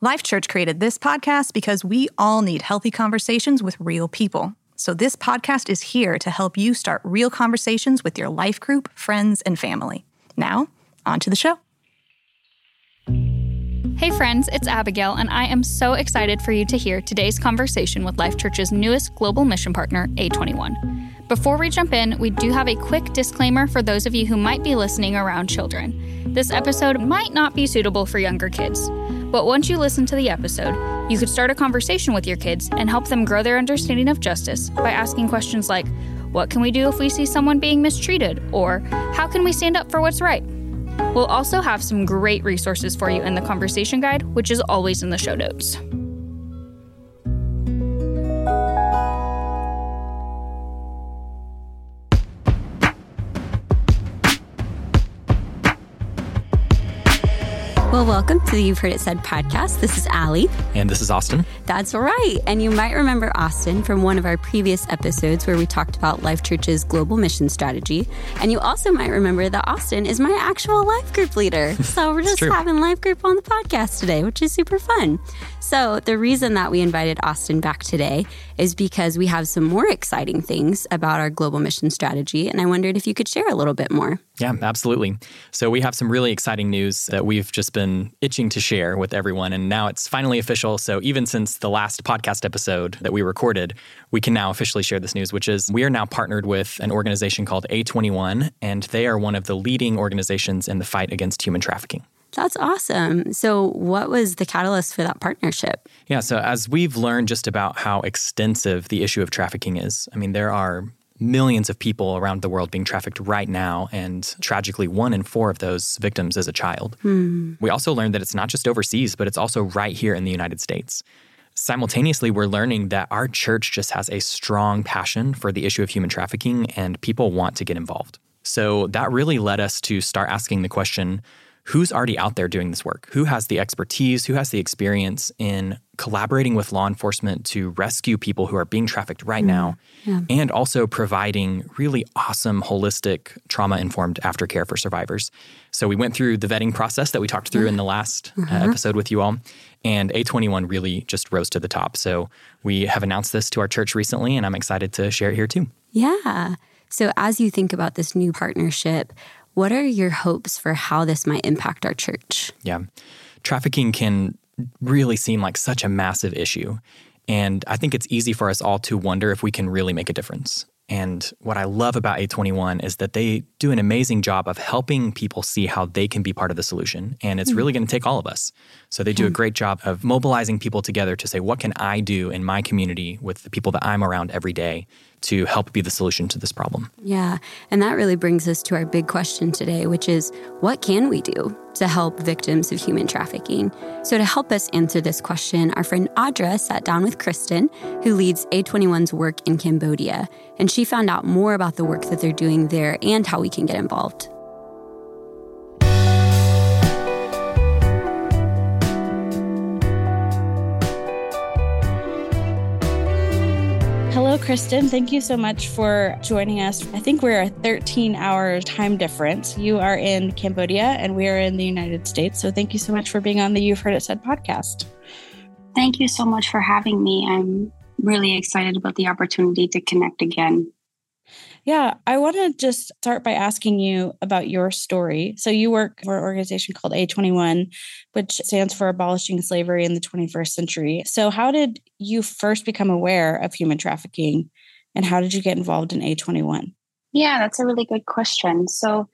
Life Church created this podcast because we all need healthy conversations with real people. So, this podcast is here to help you start real conversations with your life group, friends, and family. Now, on to the show. Hey, friends, it's Abigail, and I am so excited for you to hear today's conversation with Life Church's newest global mission partner, A21. Before we jump in, we do have a quick disclaimer for those of you who might be listening around children. This episode might not be suitable for younger kids. But once you listen to the episode, you could start a conversation with your kids and help them grow their understanding of justice by asking questions like, What can we do if we see someone being mistreated? Or, How can we stand up for what's right? We'll also have some great resources for you in the conversation guide, which is always in the show notes. Well, welcome to the You've Heard It Said podcast. This is Allie. And this is Austin. That's right. And you might remember Austin from one of our previous episodes where we talked about Life Church's global mission strategy. And you also might remember that Austin is my actual life group leader. So we're just having life group on the podcast today, which is super fun. So the reason that we invited Austin back today is because we have some more exciting things about our global mission strategy. And I wondered if you could share a little bit more. Yeah, absolutely. So we have some really exciting news that we've just been itching to share with everyone. And now it's finally official. So even since the last podcast episode that we recorded, we can now officially share this news, which is we are now partnered with an organization called A21, and they are one of the leading organizations in the fight against human trafficking. That's awesome. So, what was the catalyst for that partnership? Yeah, so as we've learned just about how extensive the issue of trafficking is, I mean, there are millions of people around the world being trafficked right now, and tragically, one in four of those victims is a child. Hmm. We also learned that it's not just overseas, but it's also right here in the United States. Simultaneously, we're learning that our church just has a strong passion for the issue of human trafficking, and people want to get involved. So that really led us to start asking the question who's already out there doing this work? Who has the expertise? Who has the experience in collaborating with law enforcement to rescue people who are being trafficked right mm, now? Yeah. And also providing really awesome, holistic, trauma informed aftercare for survivors. So we went through the vetting process that we talked through yeah. in the last uh, uh-huh. episode with you all. And A21 really just rose to the top. So we have announced this to our church recently, and I'm excited to share it here too. Yeah. So, as you think about this new partnership, what are your hopes for how this might impact our church? Yeah. Trafficking can really seem like such a massive issue. And I think it's easy for us all to wonder if we can really make a difference. And what I love about A21 is that they do an amazing job of helping people see how they can be part of the solution. And it's really mm. going to take all of us. So they do a great job of mobilizing people together to say, what can I do in my community with the people that I'm around every day to help be the solution to this problem. Yeah. And that really brings us to our big question today, which is what can we do to help victims of human trafficking? So, to help us answer this question, our friend Audra sat down with Kristen, who leads A21's work in Cambodia, and she found out more about the work that they're doing there and how we can get involved. Hello, Kristen. Thank you so much for joining us. I think we're a 13 hour time difference. You are in Cambodia and we are in the United States. So thank you so much for being on the You've Heard It Said podcast. Thank you so much for having me. I'm really excited about the opportunity to connect again. Yeah, I want to just start by asking you about your story. So, you work for an organization called A21, which stands for Abolishing Slavery in the 21st Century. So, how did you first become aware of human trafficking and how did you get involved in A21? Yeah, that's a really good question. So,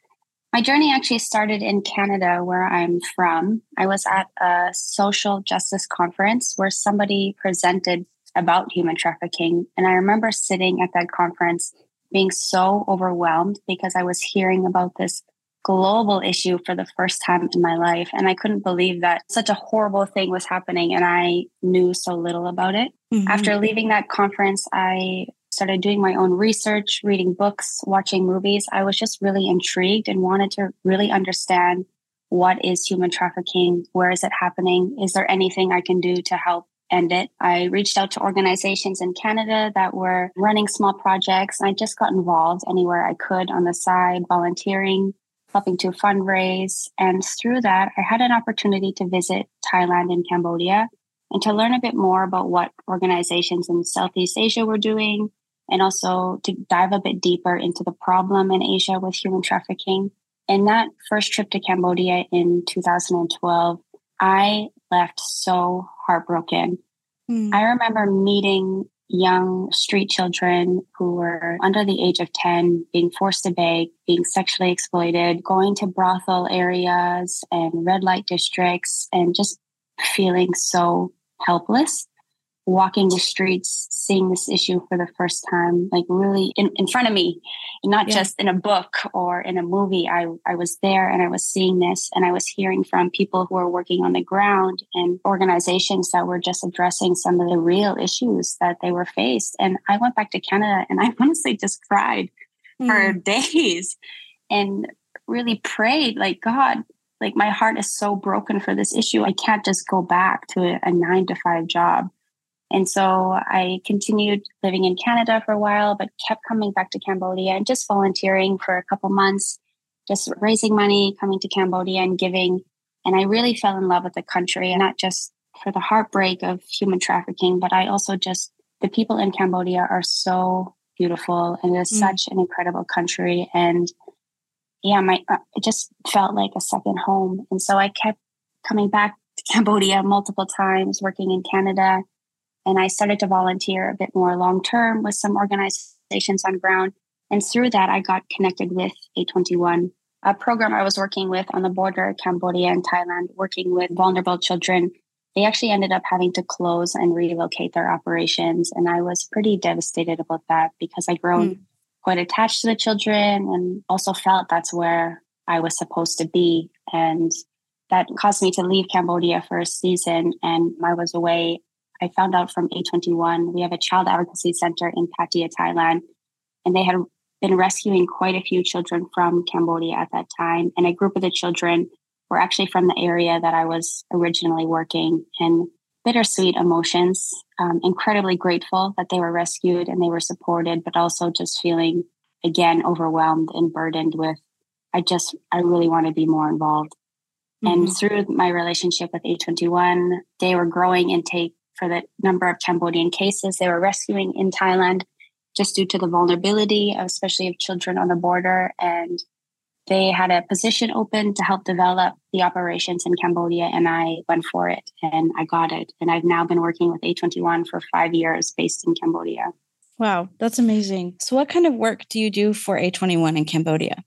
my journey actually started in Canada, where I'm from. I was at a social justice conference where somebody presented about human trafficking. And I remember sitting at that conference being so overwhelmed because I was hearing about this global issue for the first time in my life. And I couldn't believe that such a horrible thing was happening and I knew so little about it. Mm-hmm. After leaving that conference, I started doing my own research, reading books, watching movies. I was just really intrigued and wanted to really understand what is human trafficking? Where is it happening? Is there anything I can do to help end it. I reached out to organizations in Canada that were running small projects. I just got involved anywhere I could on the side, volunteering. helping to fundraise. And through that, I had an opportunity to visit Thailand and Cambodia and to learn a bit more about what organizations in Southeast Asia were doing, and also to dive a bit deeper into the problem in Asia with human trafficking. In that first trip to Cambodia in 2012, I left so heartbroken. Mm. I remember meeting young street children who were under the age of 10 being forced to beg, being sexually exploited, going to brothel areas and red light districts, and just feeling so helpless walking the streets, seeing this issue for the first time, like really in, in front of me, not yeah. just in a book or in a movie. I, I was there and I was seeing this and I was hearing from people who are working on the ground and organizations that were just addressing some of the real issues that they were faced. And I went back to Canada and I honestly just cried mm. for days and really prayed like, God, like my heart is so broken for this issue. I can't just go back to a, a nine to five job. And so I continued living in Canada for a while, but kept coming back to Cambodia and just volunteering for a couple months, just raising money, coming to Cambodia and giving. And I really fell in love with the country, and not just for the heartbreak of human trafficking, but I also just, the people in Cambodia are so beautiful and it is mm. such an incredible country. And yeah, my, uh, it just felt like a second home. And so I kept coming back to Cambodia multiple times, working in Canada and I started to volunteer a bit more long term with some organizations on ground. And through that, I got connected with A21, a program I was working with on the border of Cambodia and Thailand, working with vulnerable children. They actually ended up having to close and relocate their operations. And I was pretty devastated about that because I'd grown mm. quite attached to the children and also felt that's where I was supposed to be. And that caused me to leave Cambodia for a season. And I was away I found out from A21, we have a child advocacy center in Pattaya, Thailand, and they had been rescuing quite a few children from Cambodia at that time. And a group of the children were actually from the area that I was originally working. And bittersweet emotions, um, incredibly grateful that they were rescued and they were supported, but also just feeling again overwhelmed and burdened with, I just, I really want to be more involved. Mm-hmm. And through my relationship with A21, they were growing intake for the number of Cambodian cases they were rescuing in Thailand, just due to the vulnerability, especially of children on the border. And they had a position open to help develop the operations in Cambodia, and I went for it and I got it. And I've now been working with A21 for five years based in Cambodia. Wow, that's amazing. So, what kind of work do you do for A21 in Cambodia?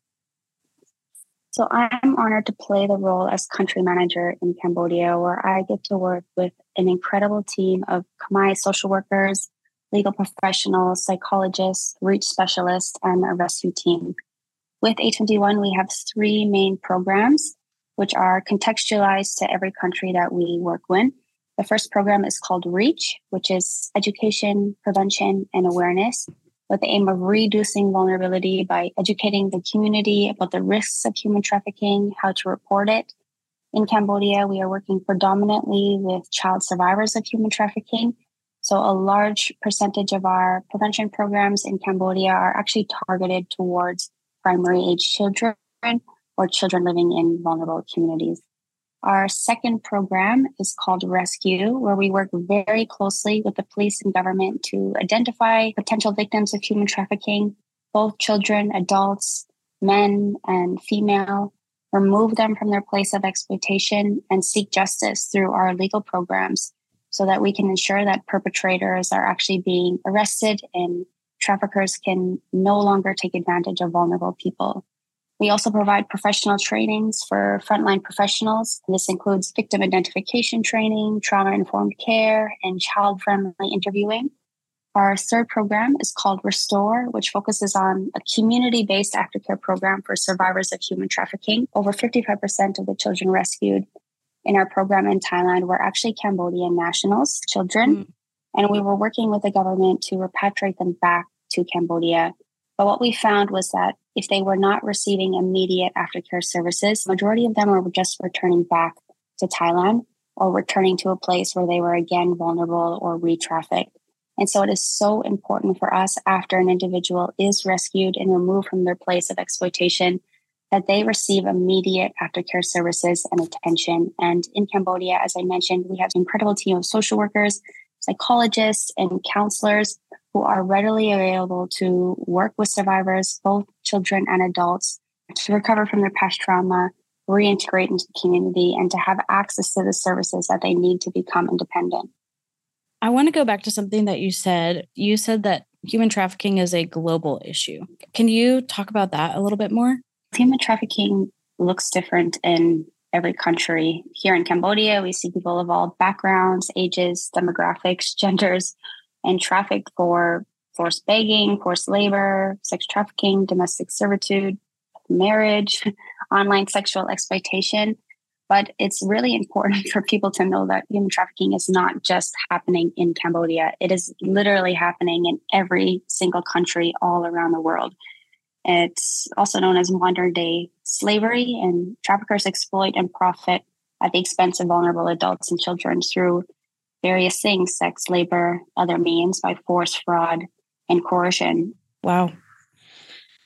So I'm honored to play the role as country manager in Cambodia, where I get to work with an incredible team of Khmer social workers, legal professionals, psychologists, reach specialists, and a rescue team. With A21, we have three main programs, which are contextualized to every country that we work with. The first program is called REACH, which is education, prevention, and awareness with the aim of reducing vulnerability by educating the community about the risks of human trafficking, how to report it. In Cambodia, we are working predominantly with child survivors of human trafficking. So, a large percentage of our prevention programs in Cambodia are actually targeted towards primary age children or children living in vulnerable communities. Our second program is called Rescue, where we work very closely with the police and government to identify potential victims of human trafficking, both children, adults, men, and female, remove them from their place of exploitation, and seek justice through our legal programs so that we can ensure that perpetrators are actually being arrested and traffickers can no longer take advantage of vulnerable people. We also provide professional trainings for frontline professionals. This includes victim identification training, trauma informed care, and child friendly interviewing. Our third program is called Restore, which focuses on a community based aftercare program for survivors of human trafficking. Over 55% of the children rescued in our program in Thailand were actually Cambodian nationals, children. Mm. And we were working with the government to repatriate them back to Cambodia. But what we found was that if they were not receiving immediate aftercare services, majority of them were just returning back to Thailand or returning to a place where they were again vulnerable or re-trafficked. And so it is so important for us after an individual is rescued and removed from their place of exploitation that they receive immediate aftercare services and attention. And in Cambodia, as I mentioned, we have an incredible team of social workers, psychologists, and counselors who are readily available to work with survivors, both children and adults, to recover from their past trauma, reintegrate into the community, and to have access to the services that they need to become independent. I want to go back to something that you said. You said that human trafficking is a global issue. Can you talk about that a little bit more? Human trafficking looks different in every country. Here in Cambodia, we see people of all backgrounds, ages, demographics, genders, and trafficked for forced begging, forced labor, sex trafficking, domestic servitude, marriage, online sexual exploitation. But it's really important for people to know that human trafficking is not just happening in Cambodia. It is literally happening in every single country all around the world. It's also known as modern day slavery, and traffickers exploit and profit at the expense of vulnerable adults and children through various things sex, labor, other means by force, fraud, and coercion. Wow.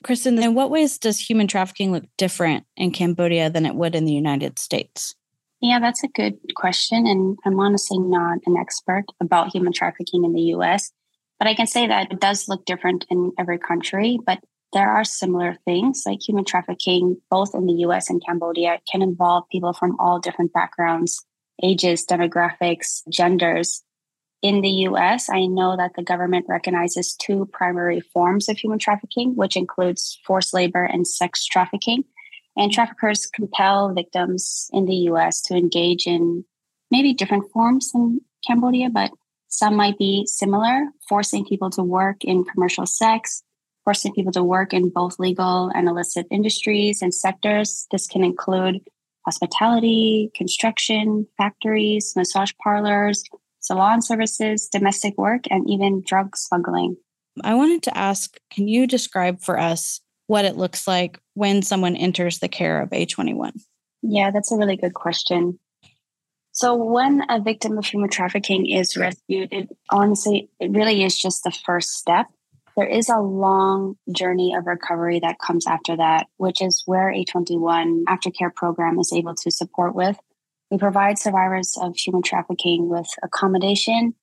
Kristen, in what ways does human trafficking look different in Cambodia than it would in the United States? Yeah, that's a good question. And I'm honestly not an expert about human trafficking in the US, but I can say that it does look different in every country. But there are similar things like human trafficking, both in the US and Cambodia, can involve people from all different backgrounds, ages, demographics, genders. In the US, I know that the government recognizes two primary forms of human trafficking, which includes forced labor and sex trafficking. And traffickers compel victims in the US to engage in maybe different forms in Cambodia, but some might be similar, forcing people to work in commercial sex, forcing people to work in both legal and illicit industries and sectors. This can include hospitality, construction, factories, massage parlors, salon services, domestic work, and even drug smuggling. I wanted to ask can you describe for us what it looks like when someone enters the care of A21? Yeah, that's a really good question. So, when a victim of human trafficking is rescued, it honestly, it really is just the first step there is a long journey of recovery that comes after that, which is where A21 aftercare program is able to support with. We provide survivors of human trafficking with accommodation.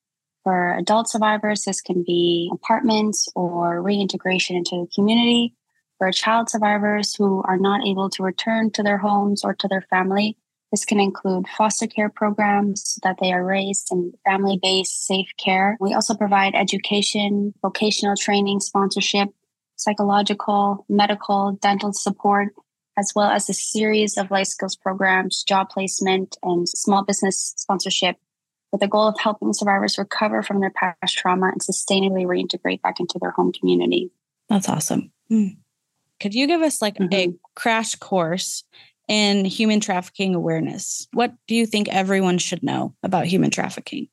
For adult survivors, this can be apartments or reintegration into the community. For child survivors who are not able to return to their homes or to their family, this can include foster care programs that they are raised in family based safe care. We also provide education, vocational training, sponsorship, psychological, medical, dental support, as well as a series of life skills programs, job placement, and small business sponsorship with the goal of helping survivors recover from their past trauma and sustainably reintegrate back into their home community. That's awesome. Mm. Could you give us like mm-hmm. a crash course in human trafficking awareness. What do you think everyone should know about human trafficking?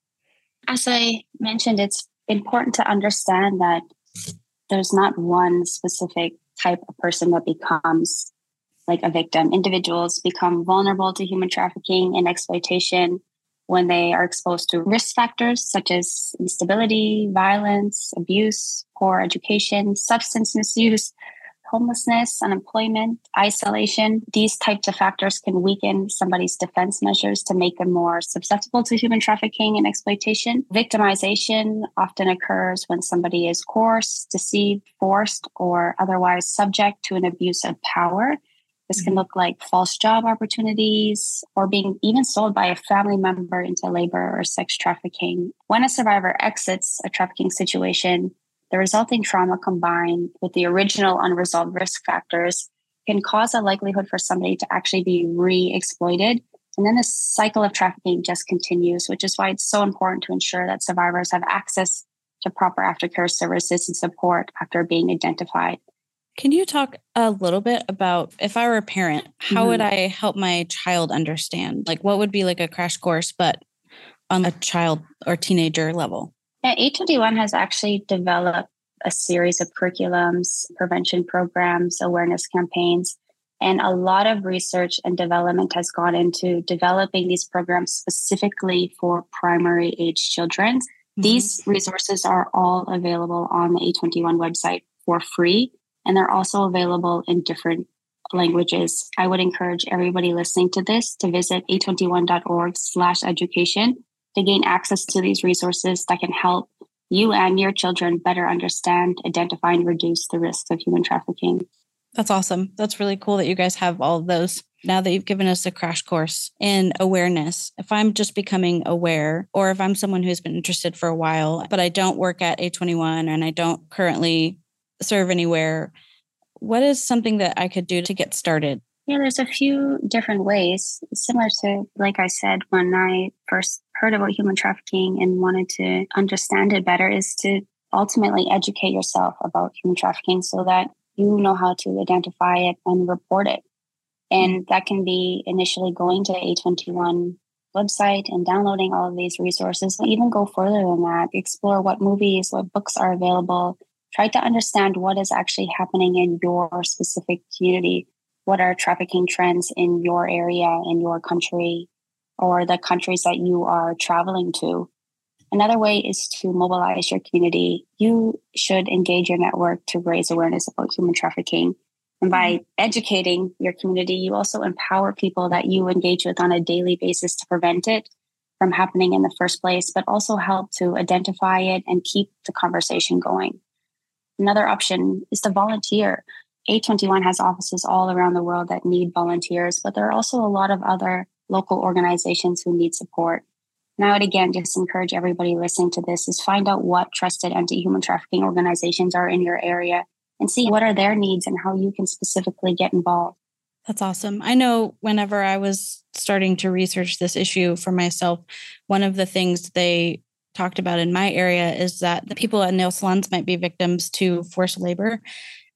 As I mentioned, it's important to understand that there's not one specific type of person that becomes like a victim. Individuals become vulnerable to human trafficking and exploitation when they are exposed to risk factors such as instability, violence, abuse, poor education, substance misuse, homelessness, unemployment, isolation. These types of factors can weaken somebody's defense measures to make them more susceptible to human trafficking and exploitation. Victimization often occurs when somebody is coerced, deceived, forced, or otherwise subject to an abuse of power. This can mm-hmm. look like false job opportunities or being even sold by a family member into labor or sex trafficking. When a survivor exits a trafficking situation, the resulting trauma combined with the original unresolved risk factors can cause a likelihood for somebody to actually be re exploited. And then the cycle of trafficking just continues, which is why it's so important to ensure that survivors have access to proper aftercare services and support after being identified. Can you talk a little bit about if I were a parent, how mm-hmm. would I help my child understand? Like, what would be like a crash course, but on a child or teenager level? Yeah, A21 has actually developed a series of curriculums, prevention programs, awareness campaigns, and a lot of research and development has gone into developing these programs specifically for primary age children. Mm-hmm. These resources are all available on the A21 website for free, and they're also available in different languages. I would encourage everybody listening to this to visit a21.org slash education to gain access to these resources that can help you and your children better understand, identify, and reduce the risks of human trafficking. That's awesome. That's really cool that you guys have all of those. Now that you've given us a crash course in awareness, if I'm just becoming aware, or if I'm someone who's been interested for a while, but I don't work at A21 and I don't currently serve anywhere, what is something that I could do to get started? Yeah, there's a few different ways. Similar to, like I said, when I first heard about human trafficking and wanted to understand it better, is to ultimately educate yourself about human trafficking so that you know how to identify it and report it. And mm-hmm. that can be initially going to A21 website and downloading all of these resources, even go further than that, explore what movies, what books are available, try to understand what is actually happening in your specific community. What are trafficking trends in your area, in your country, or the countries that you are traveling to? Another way is to mobilize your community. You should engage your network to raise awareness about human trafficking. And by mm-hmm. educating your community, you also empower people that you engage with on a daily basis to prevent it from happening in the first place, but also help to identify it and keep the conversation going. Another option is to volunteer. A21 has offices all around the world that need volunteers, but there are also a lot of other local organizations who need support. And I would again just encourage everybody listening to this is find out what trusted anti-human trafficking organizations are in your area and see what are their needs and how you can specifically get involved. That's awesome. I know whenever I was starting to research this issue for myself, one of the things they talked about in my area is that the people at nail salons might be victims to forced labor.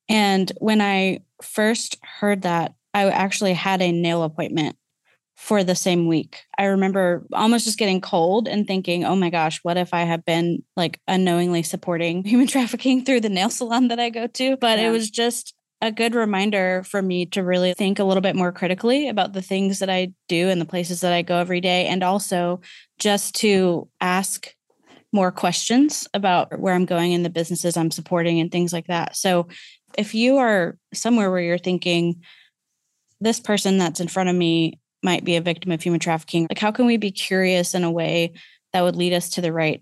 And when I first heard that, I actually had a nail appointment for the same week. I remember almost just getting cold and thinking, oh my gosh, what if I have been like unknowingly supporting human trafficking through the nail salon that I go to? But yeah. it was just a good reminder for me to really think a little bit more critically about the things that I do and the places that I go every day. And also just to ask more questions about where I'm going in the businesses I'm supporting and things like that. So if you are somewhere where you're thinking, this person that's in front of me might be a victim of human trafficking, like how can we be curious in a way that would lead us to the right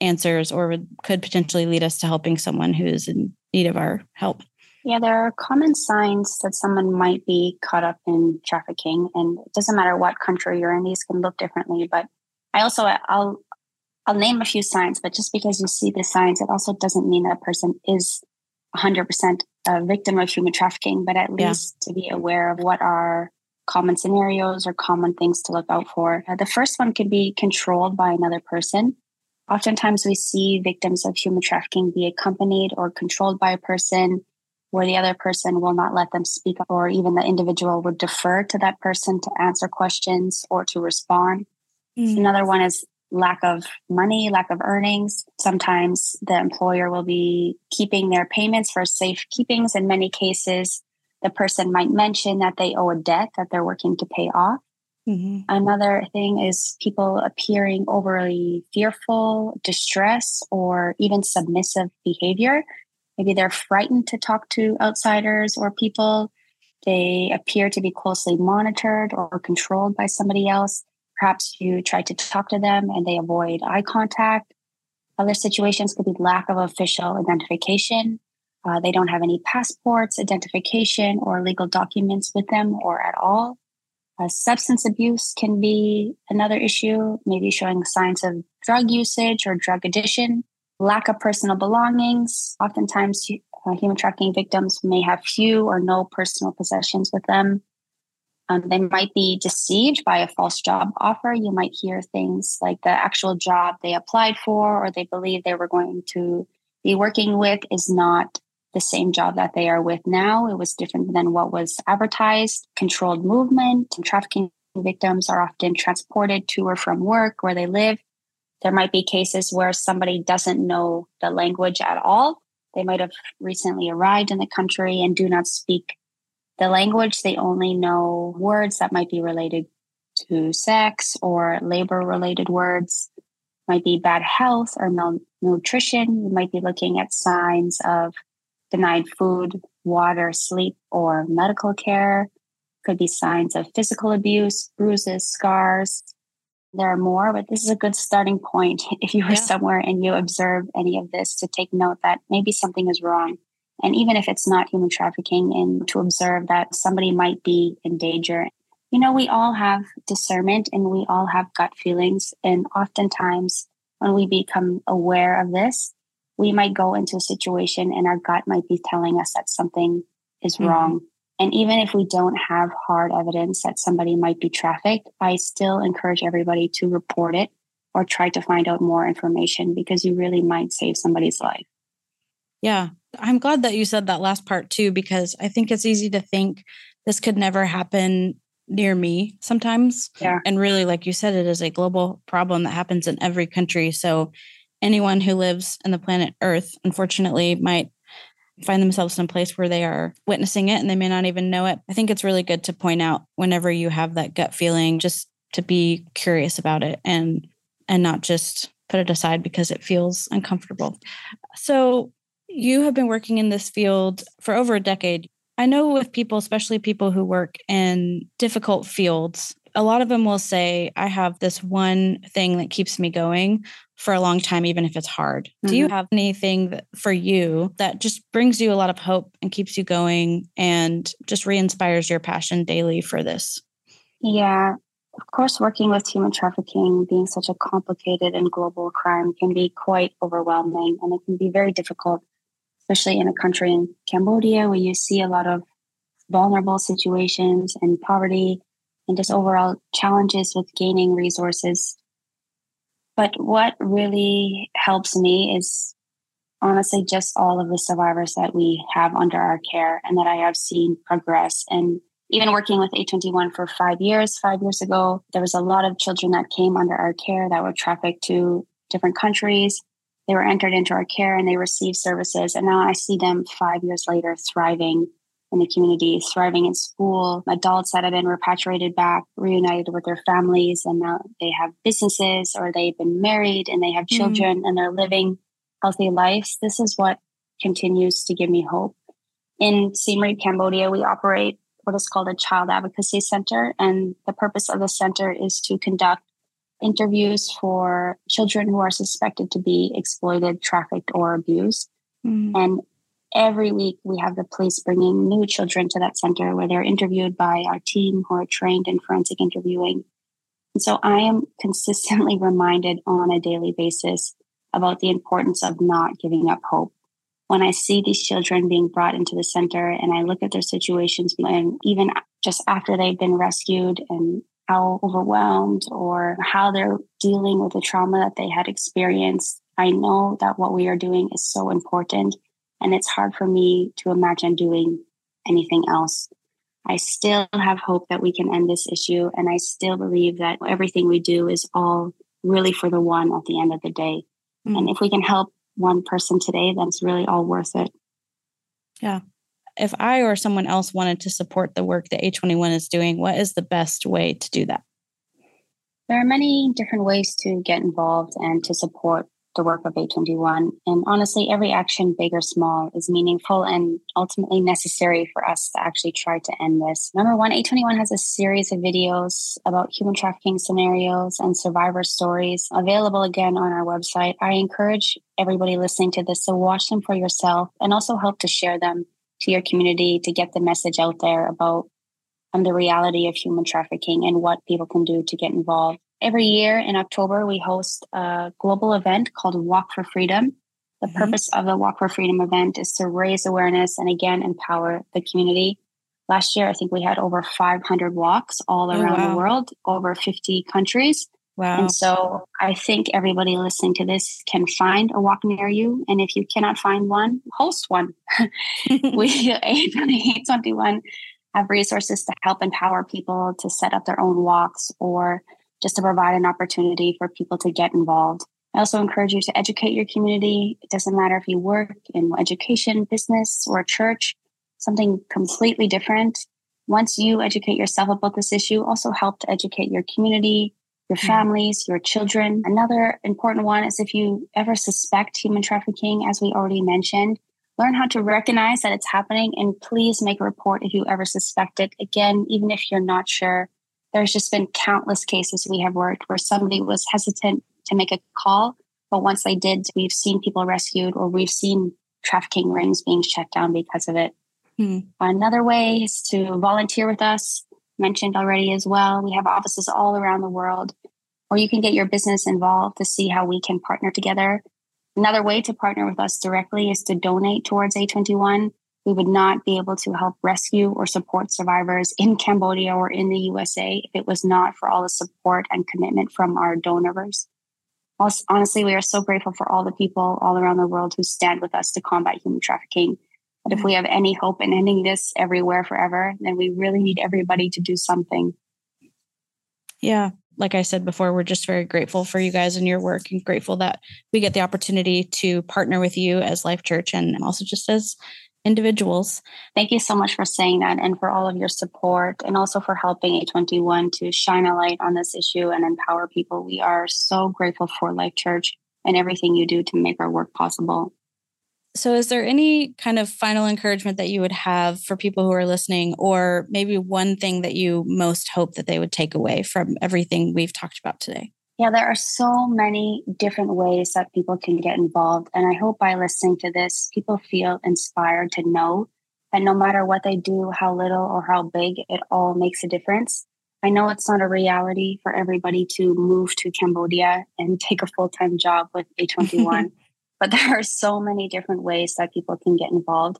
answers or would, could potentially lead us to helping someone who is in need of our help? Yeah, there are common signs that someone might be caught up in trafficking, and it doesn't matter what country you're in; these can look differently. But I also I'll I'll name a few signs, but just because you see the signs, it also doesn't mean that a person is 100% a victim of human trafficking, but at yeah. least to be aware of what are common scenarios or common things to look out for. Uh, the first one could be controlled by another person. Oftentimes, we see victims of human trafficking be accompanied or controlled by a person where the other person will not let them speak, or even the individual would defer to that person to answer questions or to respond. Mm. Another one is lack of money, lack of earnings. Sometimes the employer will be keeping their payments for safe keepings. In many cases, the person might mention that they owe a debt that they're working to pay off. Mm-hmm. Another thing is people appearing overly fearful, distress, or even submissive behavior. Maybe they're frightened to talk to outsiders or people. They appear to be closely monitored or controlled by somebody else. Perhaps you try to talk to them and they avoid eye contact. Other situations could be lack of official identification. Uh, they don't have any passports, identification, or legal documents with them or at all. Uh, substance abuse can be another issue, maybe showing signs of drug usage or drug addiction. Lack of personal belongings. Oftentimes, uh, human trafficking victims may have few or no personal possessions with them. Um, they might be deceived by a false job offer. You might hear things like the actual job they applied for or they believe they were going to be working with is not the same job that they are with now. It was different than what was advertised. Controlled movement and trafficking victims are often transported to or from work where they live. There might be cases where somebody doesn't know the language at all. They might have recently arrived in the country and do not speak the language, they only know words that might be related to sex or labor related words, might be bad health or malnutrition. You might be looking at signs of denied food water, sleep, or medical care. Could be signs of physical abuse, bruises, scars. There are more, but this is a good starting point. If you were yeah. somewhere and you observe any of this, to take note that maybe something is wrong. And even if it's not human trafficking, and to observe that somebody might be in danger. You know, we all have discernment and we all have gut feelings. And oftentimes, when we become aware of this, we might go into a situation and our gut might be telling us that something is mm-hmm. wrong. And even if we don't have hard evidence that somebody might be trafficked, I still encourage everybody to report it or try to find out more information because you really might save somebody's life. Yeah. I'm glad that you said that last part too, because I think it's easy to think this could never happen near me sometimes. Yeah. And really, like you said, it is a global problem that happens in every country. So anyone who lives in the planet Earth, unfortunately, might find themselves in a place where they are witnessing it and they may not even know it. I think it's really good to point out whenever you have that gut feeling, just to be curious about it and and not just put it aside because it feels uncomfortable. So you have been working in this field for over a decade. I know with people, especially people who work in difficult fields, a lot of them will say, I have this one thing that keeps me going for a long time, even if it's hard. Mm-hmm. Do you mm-hmm. have anything that, for you that just brings you a lot of hope and keeps you going and just re inspires your passion daily for this? Yeah. Of course, working with human trafficking being such a complicated and global crime can be quite overwhelming and it can be very difficult, especially in a country in Cambodia where you see a lot of vulnerable situations and poverty and just overall challenges with gaining resources. But what really helps me is honestly just all of the survivors that we have under our care and that I have seen progress. And even working with A21 for five years, five years ago, there was a lot of children that came under our care that were trafficked to different countries. They were entered into our care and they received services. And now I see them five years later thriving in the community, thriving in school, adults that have been repatriated back, reunited with their families, and now they have businesses or they've been married and they have mm-hmm. children mm-hmm. and they're living healthy lives. This is what continues to give me hope. In Siem Reap, Cambodia, we operate what is called a child advocacy center. And the purpose of the center is to conduct interviews for children who are suspected to be exploited, trafficked, or abused. Mm-hmm. And every week we have the police bringing new children to that center where they're interviewed by our team who are trained in forensic interviewing. And so I am consistently reminded on a daily basis about the importance of not giving up hope. When I see these children being brought into the center and I look at their situations and even just after they've been rescued and how overwhelmed or how they're dealing with the trauma that they had experienced, I know that what we are doing is so important and it's hard for me to imagine doing anything else. I still have hope that we can end this issue. And I still believe that everything we do is all really for the one at the end of the day. Mm. And if we can help one person today, then it's really all worth it. Yeah. If I or someone else wanted to support the work that A21 is doing, what is the best way to do that? There are many different ways to get involved and to support the work of A21. And honestly, every action, big or small, is meaningful and ultimately necessary for us to actually try to end this. Number one, A21 has a series of videos about human trafficking scenarios and survivor stories available again on our website. I encourage everybody listening to this to watch them for yourself and also help to share them to your community to get the message out there about um, the reality of human trafficking and what people can do to get involved. Every year in October, we host a global event called Walk for Freedom. The mm-hmm. purpose of the Walk for Freedom event is to raise awareness and again empower the community. Last year, I think we had over 500 walks all oh, around oh, wow. the world, over 50 countries. Wow. And so I think everybody listening to this can find a walk near you. And if you cannot find one, host one. we, A21, have resources to help empower people to set up their own walks or just to provide an opportunity for people to get involved. I also encourage you to educate your community. It doesn't matter if you work in education, business, or church, something completely different. Once you educate yourself about this issue, also help to educate your community, your mm-hmm. families, your children. Another important one is if you ever suspect human trafficking, as we already mentioned, Learn how to recognize that it's happening and please make a report if you ever suspect it. Again, even if you're not sure, there's just been countless cases we have worked where somebody was hesitant to make a call, but once they did, we've seen people rescued or we've seen trafficking rings being shut down because of it. Hmm. Another way is to volunteer with us, mentioned already as well. We have offices all around the world, or you can get your business involved to see how we can partner together. Another way to partner with us directly is to donate towards A21. We would not be able to help rescue or support survivors in Cambodia or in the USA if it was not for all the support and commitment from our donors. Honestly, we are so grateful for all the people all around the world who stand with us to combat human trafficking. But if mm-hmm. we have any hope in ending this everywhere forever, then we really need everybody to do something. Yeah. Like I said before, we're just very grateful for you guys and your work and grateful that we get the opportunity to partner with you as Life Church and also just as individuals. Thank you so much for saying that and for all of your support and also for helping A21 to shine a light on this issue and empower people. We are so grateful for Life Church and everything you do to make our work possible. So, is there any kind of final encouragement that you would have for people who are listening, or maybe one thing that you most hope that they would take away from everything we've talked about today? Yeah, there are so many different ways that people can get involved. And I hope by listening to this, people feel inspired to know that no matter what they do, how little or how big, it all makes a difference. I know it's not a reality for everybody to move to Cambodia and take a full time job with A21, but there are so many different ways that people can get involved.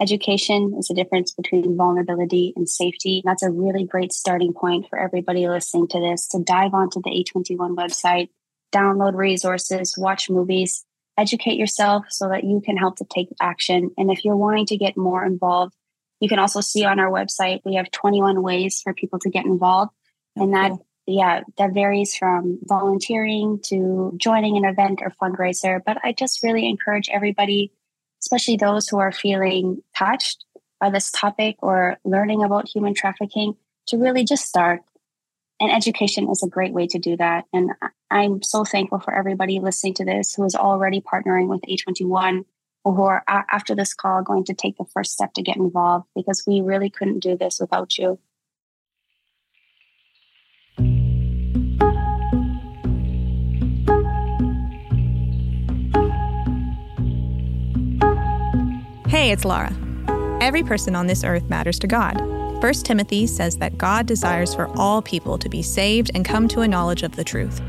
Education is the difference between vulnerability and safety. That's a really great starting point for everybody listening to this to dive onto the A21 website, download resources, watch movies, educate yourself so that you can help to take action. And if you're wanting to get more involved, you can also see on our website, we have 21 ways for people to get involved. And that, yeah, that varies from volunteering to joining an event or fundraiser. But I just really encourage everybody especially those who are feeling touched by this topic or learning about human trafficking, to really just start. And education is a great way to do that. And I'm so thankful for everybody listening to this who is already partnering with A21 or who are after this call going to take the first step to get involved because we really couldn't do this without you. Hey, it's Laura. Every person on this earth matters to God. 1 Timothy says that God desires for all people to be saved and come to a knowledge of the truth.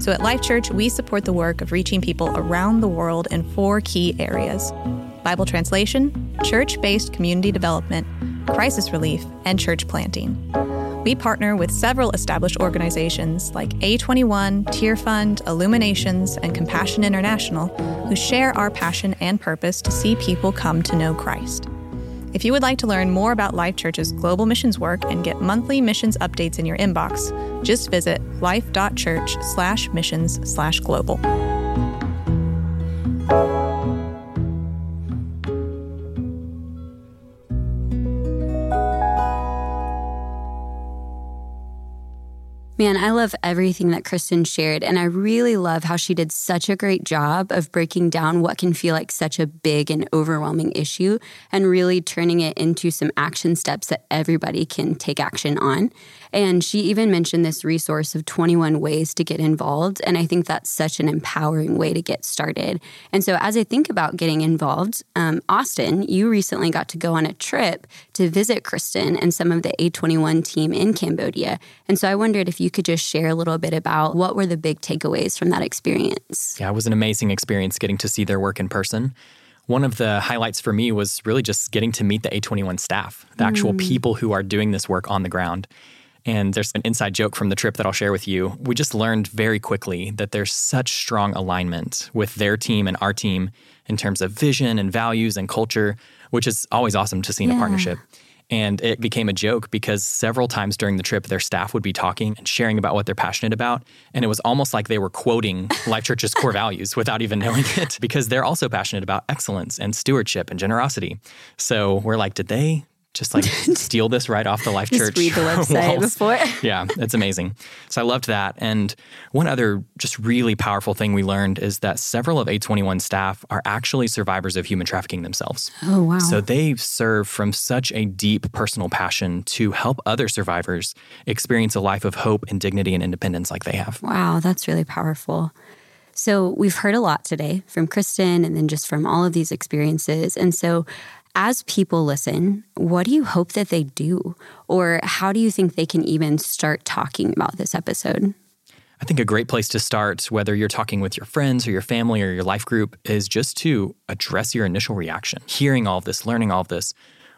So at Life Church, we support the work of reaching people around the world in four key areas Bible translation, church based community development, crisis relief, and church planting. We partner with several established organizations like A21, Tearfund, Illuminations, and Compassion International, who share our passion and purpose to see people come to know Christ. If you would like to learn more about Life Church's global missions work and get monthly missions updates in your inbox, just visit life.church/missions/global. Man, I love everything that Kristen shared. And I really love how she did such a great job of breaking down what can feel like such a big and overwhelming issue and really turning it into some action steps that everybody can take action on. And she even mentioned this resource of 21 ways to get involved. And I think that's such an empowering way to get started. And so, as I think about getting involved, um, Austin, you recently got to go on a trip to visit Kristen and some of the A21 team in Cambodia. And so, I wondered if you could just share a little bit about what were the big takeaways from that experience. Yeah, it was an amazing experience getting to see their work in person one of the highlights for me was really just getting to meet the A21 staff, the actual mm. people who are doing this work on the ground. And there's an inside joke from the trip that I'll share with you. We just learned very quickly that there's such strong alignment with their team and our team in terms of vision and values and culture, which is always awesome to see in yeah. a partnership. And it became a joke because several times during the trip, their staff would be talking and sharing about what they're passionate about. And it was almost like they were quoting Life Church's core values without even knowing it because they're also passionate about excellence and stewardship and generosity. So we're like, did they just like steal this right off the Life just Church. read the website walls. before. yeah, it's amazing. So I loved that. And one other just really powerful thing we learned is that several of A21 staff are actually survivors of human trafficking themselves. Oh, wow. So they serve from such a deep personal passion to help other survivors experience a life of hope and dignity and independence like they have. Wow, that's really powerful. So, we've heard a lot today from Kristen and then just from all of these experiences. And so, as people listen, what do you hope that they do? Or how do you think they can even start talking about this episode? I think a great place to start, whether you're talking with your friends or your family or your life group, is just to address your initial reaction. Hearing all of this, learning all of this,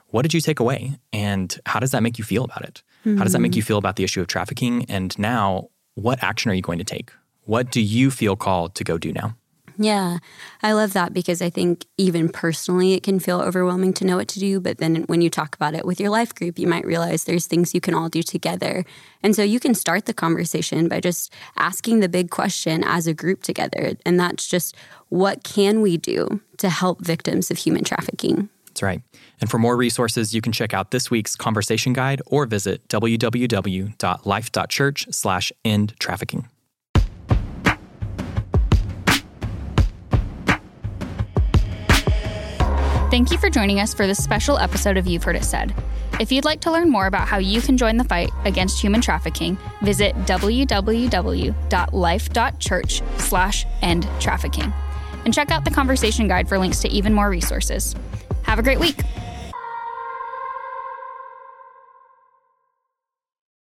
what did you take away? And how does that make you feel about it? Mm-hmm. How does that make you feel about the issue of trafficking? And now, what action are you going to take? What do you feel called to go do now? Yeah, I love that because I think even personally, it can feel overwhelming to know what to do. But then when you talk about it with your life group, you might realize there's things you can all do together. And so you can start the conversation by just asking the big question as a group together. And that's just what can we do to help victims of human trafficking? That's right. And for more resources, you can check out this week's conversation guide or visit www.life.church slash end trafficking. Thank you for joining us for this special episode of You've Heard It Said. If you'd like to learn more about how you can join the fight against human trafficking, visit www.life.church slash end trafficking. And check out the conversation guide for links to even more resources. Have a great week.